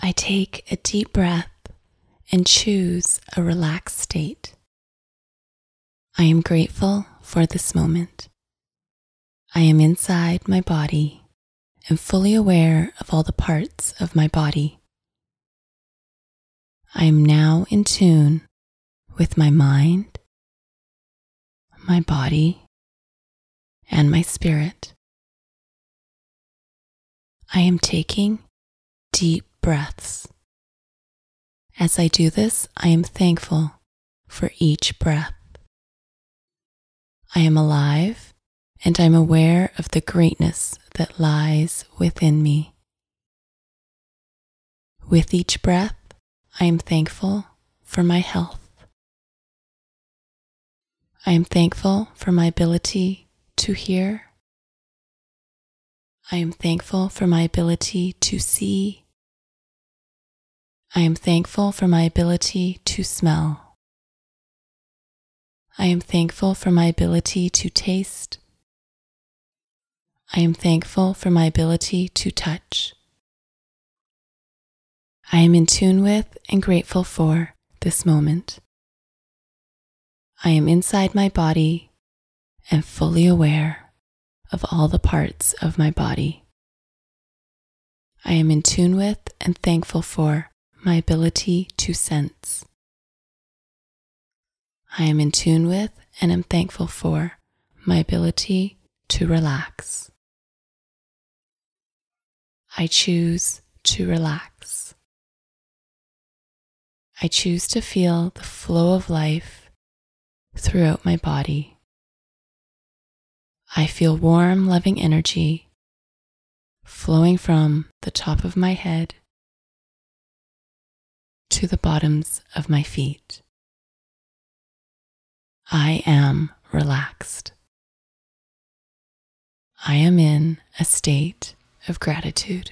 I take a deep breath and choose a relaxed state. I am grateful for this moment. I am inside my body and fully aware of all the parts of my body. I am now in tune with my mind, my body, and my spirit. I am taking deep breaths. As I do this, I am thankful for each breath. I am alive and I'm aware of the greatness that lies within me. With each breath, I am thankful for my health. I am thankful for my ability to hear. I am thankful for my ability to see. I am thankful for my ability to smell. I am thankful for my ability to taste. I am thankful for my ability to touch. I am in tune with and grateful for this moment. I am inside my body and fully aware of all the parts of my body. I am in tune with and thankful for my ability to sense. I am in tune with and am thankful for my ability to relax. I choose to relax. I choose to feel the flow of life throughout my body. I feel warm, loving energy flowing from the top of my head to the bottoms of my feet. I am relaxed. I am in a state of gratitude.